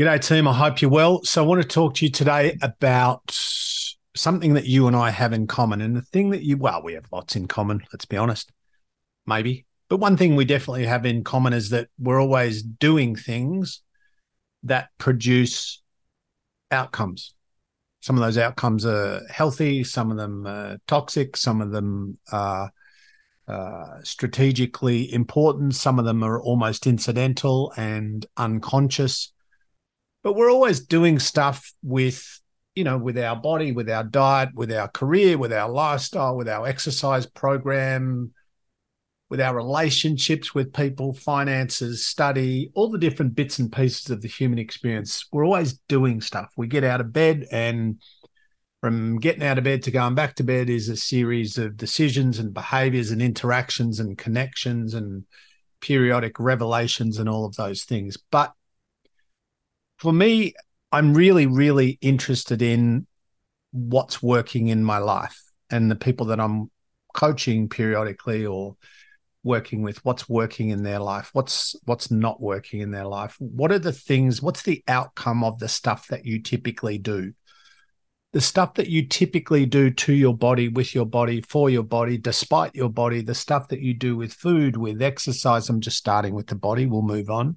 G'day, team. I hope you're well. So, I want to talk to you today about something that you and I have in common. And the thing that you, well, we have lots in common, let's be honest, maybe. But one thing we definitely have in common is that we're always doing things that produce outcomes. Some of those outcomes are healthy, some of them are toxic, some of them are uh, strategically important, some of them are almost incidental and unconscious. But we're always doing stuff with, you know, with our body, with our diet, with our career, with our lifestyle, with our exercise program, with our relationships with people, finances, study, all the different bits and pieces of the human experience. We're always doing stuff. We get out of bed, and from getting out of bed to going back to bed is a series of decisions and behaviors and interactions and connections and periodic revelations and all of those things. But for me, I'm really, really interested in what's working in my life and the people that I'm coaching periodically or working with what's working in their life what's what's not working in their life. What are the things what's the outcome of the stuff that you typically do? The stuff that you typically do to your body with your body for your body despite your body the stuff that you do with food with exercise i'm just starting with the body we'll move on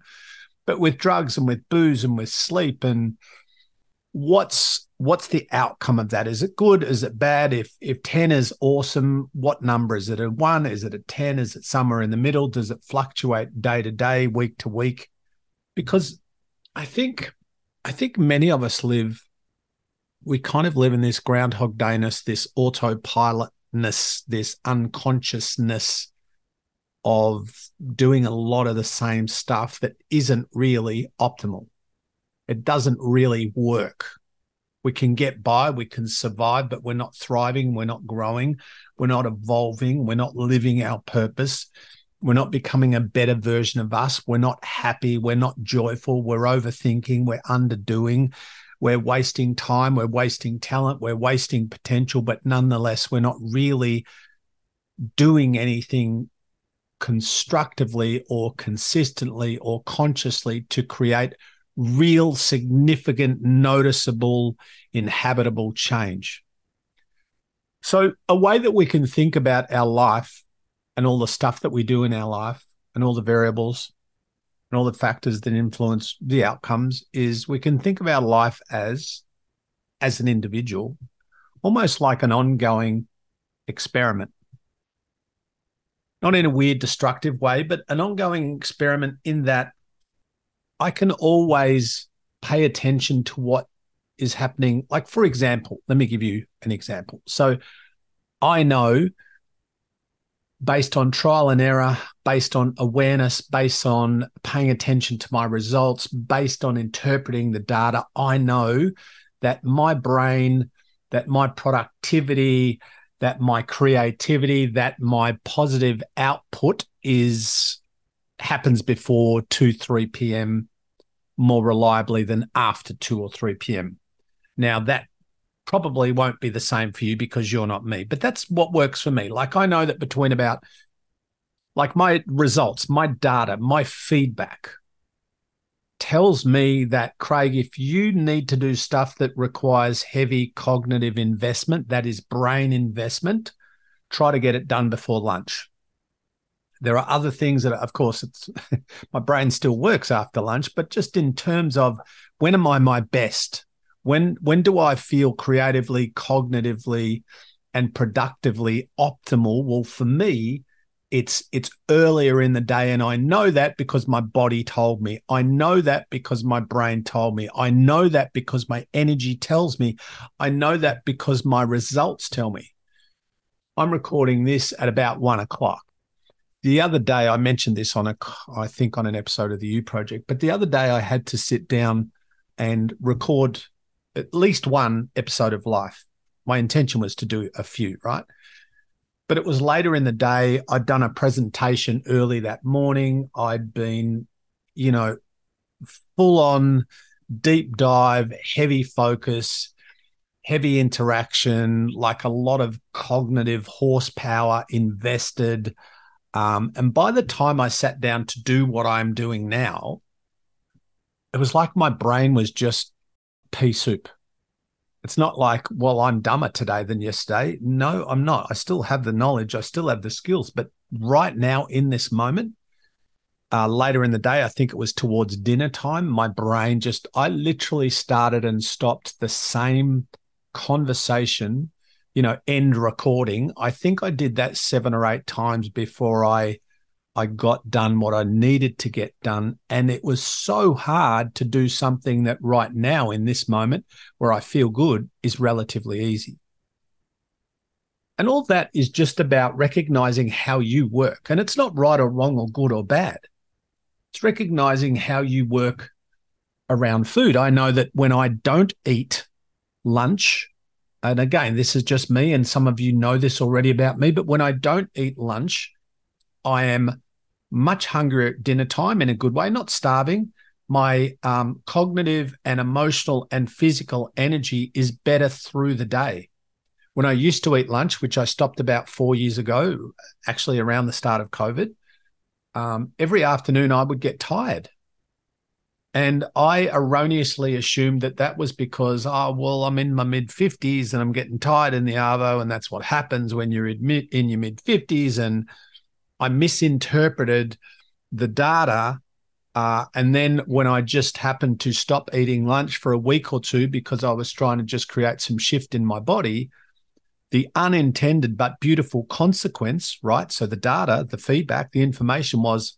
but with drugs and with booze and with sleep and what's what's the outcome of that? Is it good? Is it bad? If if 10 is awesome, what number is it? A one? Is it a 10? Is it somewhere in the middle? Does it fluctuate day to day, week to week? Because I think I think many of us live, we kind of live in this groundhog dayness, this autopilotness, this unconsciousness of doing a lot of the same stuff that isn't really optimal it doesn't really work. We can get by, we can survive, but we're not thriving, we're not growing, we're not evolving, we're not living our purpose. We're not becoming a better version of us. We're not happy. We're not joyful. We're overthinking. We're underdoing. We're wasting time. We're wasting talent. We're wasting potential. But nonetheless, we're not really doing anything constructively or consistently or consciously to create real, significant, noticeable, inhabitable change. So, a way that we can think about our life and all the stuff that we do in our life and all the variables and all the factors that influence the outcomes is we can think of our life as as an individual almost like an ongoing experiment not in a weird destructive way but an ongoing experiment in that I can always pay attention to what is happening. Like, for example, let me give you an example. So I know based on trial and error, based on awareness, based on paying attention to my results, based on interpreting the data, I know that my brain, that my productivity, that my creativity, that my positive output is happens before 2 3 p.m more reliably than after 2 or 3 p.m. Now, that probably won't be the same for you because you're not me, but that's what works for me. Like, I know that between about like my results, my data, my feedback tells me that, Craig, if you need to do stuff that requires heavy cognitive investment, that is brain investment, try to get it done before lunch. There are other things that, of course, it's my brain still works after lunch, but just in terms of when am I my best? When when do I feel creatively, cognitively, and productively optimal? Well, for me, it's it's earlier in the day and i know that because my body told me. I know that because my brain told me. I know that because my energy tells me. I know that because my results tell me. I'm recording this at about one o'clock. The other day I mentioned this on a I think on an episode of the You Project, but the other day I had to sit down and record at least one episode of life. My intention was to do a few, right? But it was later in the day. I'd done a presentation early that morning. I'd been, you know, full on deep dive, heavy focus, heavy interaction, like a lot of cognitive horsepower invested um, and by the time I sat down to do what I'm doing now, it was like my brain was just pea soup. It's not like, well, I'm dumber today than yesterday. No, I'm not. I still have the knowledge, I still have the skills. But right now, in this moment, uh, later in the day, I think it was towards dinner time, my brain just, I literally started and stopped the same conversation, you know, end recording. I think I did that seven or eight times before I I got done what I needed to get done. And it was so hard to do something that right now, in this moment where I feel good, is relatively easy. And all that is just about recognizing how you work. And it's not right or wrong or good or bad. It's recognizing how you work around food. I know that when I don't eat lunch, and again, this is just me, and some of you know this already about me, but when I don't eat lunch, I am much hungrier at dinner time in a good way, not starving. My um, cognitive and emotional and physical energy is better through the day. When I used to eat lunch, which I stopped about four years ago, actually around the start of COVID, um, every afternoon I would get tired. And I erroneously assumed that that was because, oh, well, I'm in my mid 50s and I'm getting tired in the Arvo. And that's what happens when you're in your mid 50s. And I misinterpreted the data. Uh, and then when I just happened to stop eating lunch for a week or two because I was trying to just create some shift in my body, the unintended but beautiful consequence, right? So the data, the feedback, the information was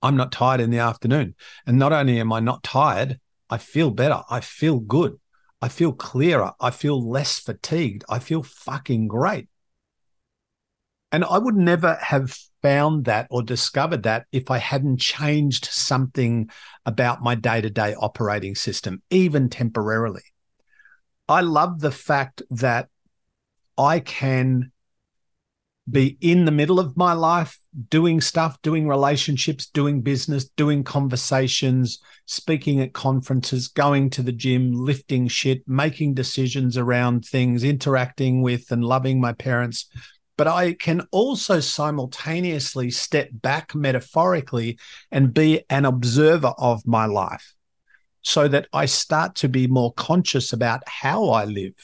I'm not tired in the afternoon. And not only am I not tired, I feel better. I feel good. I feel clearer. I feel less fatigued. I feel fucking great. And I would never have found that or discovered that if I hadn't changed something about my day to day operating system, even temporarily. I love the fact that I can be in the middle of my life doing stuff, doing relationships, doing business, doing conversations, speaking at conferences, going to the gym, lifting shit, making decisions around things, interacting with and loving my parents but I can also simultaneously step back metaphorically and be an observer of my life so that I start to be more conscious about how I live.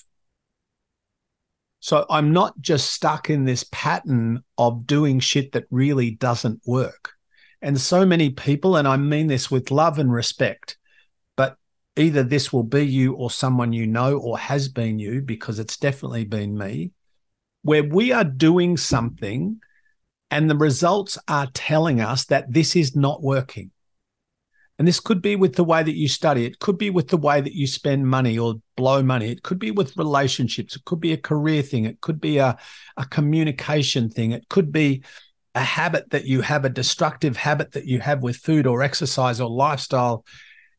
So I'm not just stuck in this pattern of doing shit that really doesn't work. And so many people, and I mean this with love and respect, but either this will be you or someone you know or has been you, because it's definitely been me where we are doing something and the results are telling us that this is not working. And this could be with the way that you study. It could be with the way that you spend money or blow money. It could be with relationships. It could be a career thing. It could be a, a communication thing. It could be a habit that you have, a destructive habit that you have with food or exercise or lifestyle.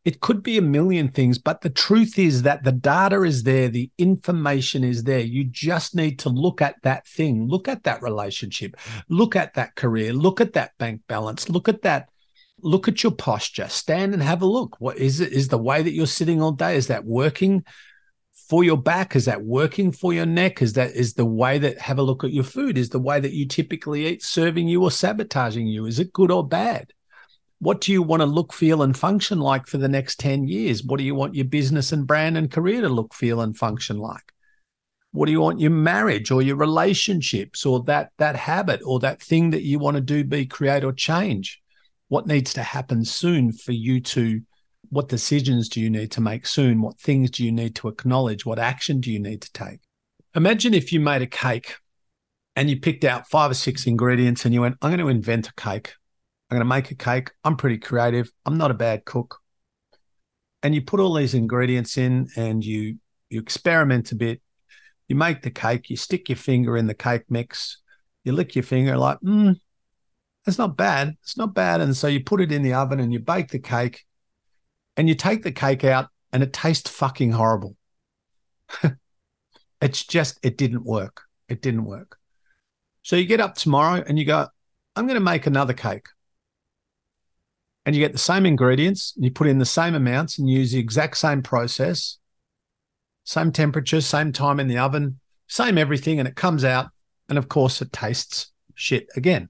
It could be a million things, but the truth is that the data is there, the information is there. You just need to look at that thing, look at that relationship, look at that career, look at that bank balance, look at that look at your posture stand and have a look. What is it is the way that you're sitting all day is that working for your back? Is that working for your neck? Is that is the way that have a look at your food? Is the way that you typically eat serving you or sabotaging you? Is it good or bad what do you want to look, feel, and function like for the next 10 years? What do you want your business and brand and career to look, feel, and function like? What do you want your marriage or your relationships or that that habit or that thing that you want to do, be, create, or change? What needs to happen soon for you to what decisions do you need to make soon? What things do you need to acknowledge? What action do you need to take? Imagine if you made a cake and you picked out five or six ingredients and you went, I'm going to invent a cake. I'm going to make a cake. I'm pretty creative. I'm not a bad cook. And you put all these ingredients in and you you experiment a bit. You make the cake, you stick your finger in the cake mix, you lick your finger like, hmm, that's not bad. It's not bad. And so you put it in the oven and you bake the cake and you take the cake out and it tastes fucking horrible. it's just, it didn't work. It didn't work. So you get up tomorrow and you go, I'm going to make another cake and you get the same ingredients and you put in the same amounts and use the exact same process, same temperature, same time in the oven, same everything, and it comes out. And of course, it tastes shit again.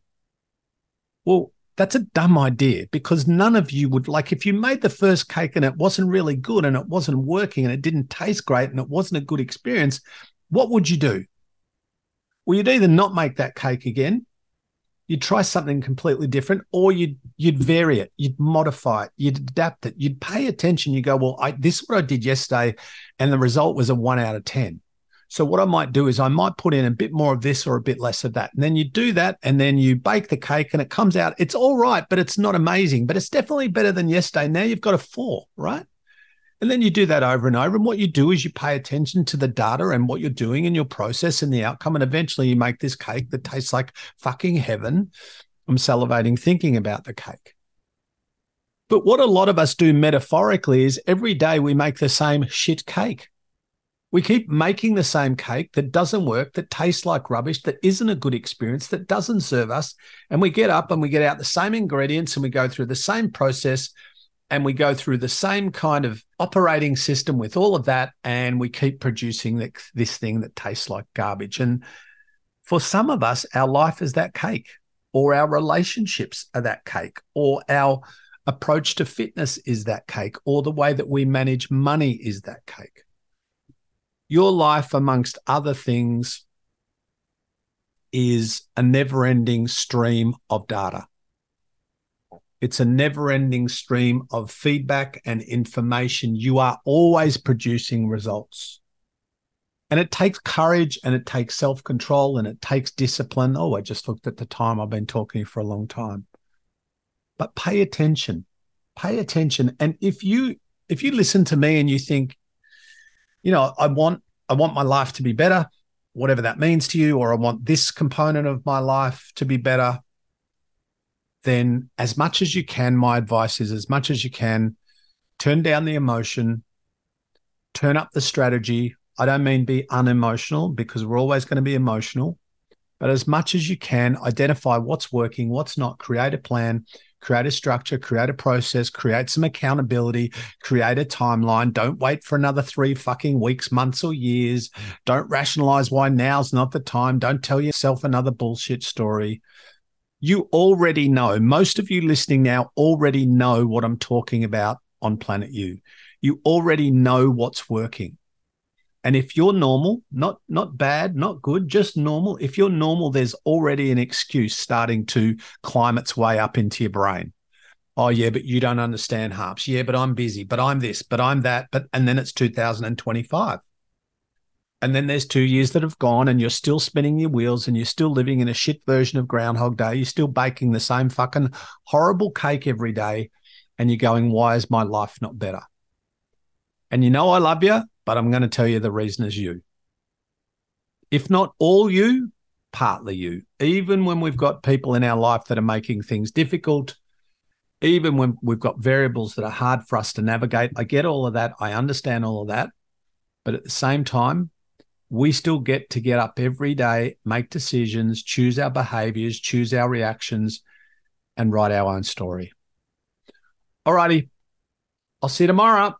Well, That's a dumb idea because none of you would like if you made the first cake and it wasn't really good and it wasn't working and it didn't taste great and it wasn't a good experience, what would you do? Well, you'd either not make that cake again, you'd try something completely different, or you'd you'd vary it, you'd modify it, you'd adapt it, you'd pay attention. You go, well, I, this is what I did yesterday, and the result was a one out of ten. So what I might do is I might put in a bit more of this or a bit less of that. And then you do that and then you bake the cake and it comes out. It's all right, but it's not amazing, but it's definitely better than yesterday. Now you've got a four, right? And then you do that over and over. And what you do is you pay attention to the data and what you're doing in your process and the outcome. And eventually you make this cake that tastes like fucking heaven. I'm salivating thinking about the cake. But what a lot of us do metaphorically is every day we make the same shit cake. We keep making the same cake that doesn't work, that tastes like rubbish, that isn't a good experience, that doesn't serve us. And we get up and we get out the same ingredients and we go through the same process and we go through the same kind of operating system with all of that. And we keep producing this thing that tastes like garbage. And for some of us, our life is that cake, or our relationships are that cake, or our approach to fitness is that cake, or the way that we manage money is that cake your life, amongst other things, is a never ending stream of data. It's a never ending stream of feedback and information. You are always producing results. And it takes courage and it takes self control and it takes discipline. Oh, I just looked at the time. I've been talking for a long time. But pay attention. Pay attention. And if you if you listen to me and you think, you know, I want I want my life to be better, whatever that means to you, or I want this component of my life to be better, then as much as you can, my advice is as much as you can, turn down the emotion, turn up the strategy. I don't mean be unemotional because we're always going to be emotional, but as much as you can, identify what's working, what's not, create a plan, create a structure, create a process, create some accountability, create a timeline. Don't wait for another three fucking weeks, months, or years. Don't rationalize why now's not the time. Don't tell yourself another bullshit story. You already know, most of you listening now already know what I'm talking about on Planet You. You already know what's working. And if you're normal, not not bad, not good, just normal, if you're normal, there's already an excuse starting to climb its way up into your brain. Oh yeah, but you don't understand Harps. Yeah, but I'm busy, but I'm this, but I'm that, but and then it's 2025. And then there's two years that have gone, and you're still spinning your wheels, and you're still living in a shit version of Groundhog Day. You're still baking the same fucking horrible cake every day, and you're going, "Why is my life not better?" And you know I love you, but I'm going to tell you the reason is you. If not all you, partly you. Even when we've got people in our life that are making things difficult, even when we've got variables that are hard for us to navigate, I get all of that. I understand all of that. But at the same time, we still get to get up every day, make decisions, choose our behaviors, choose our reactions, and write our own story. All righty. I'll see you tomorrow.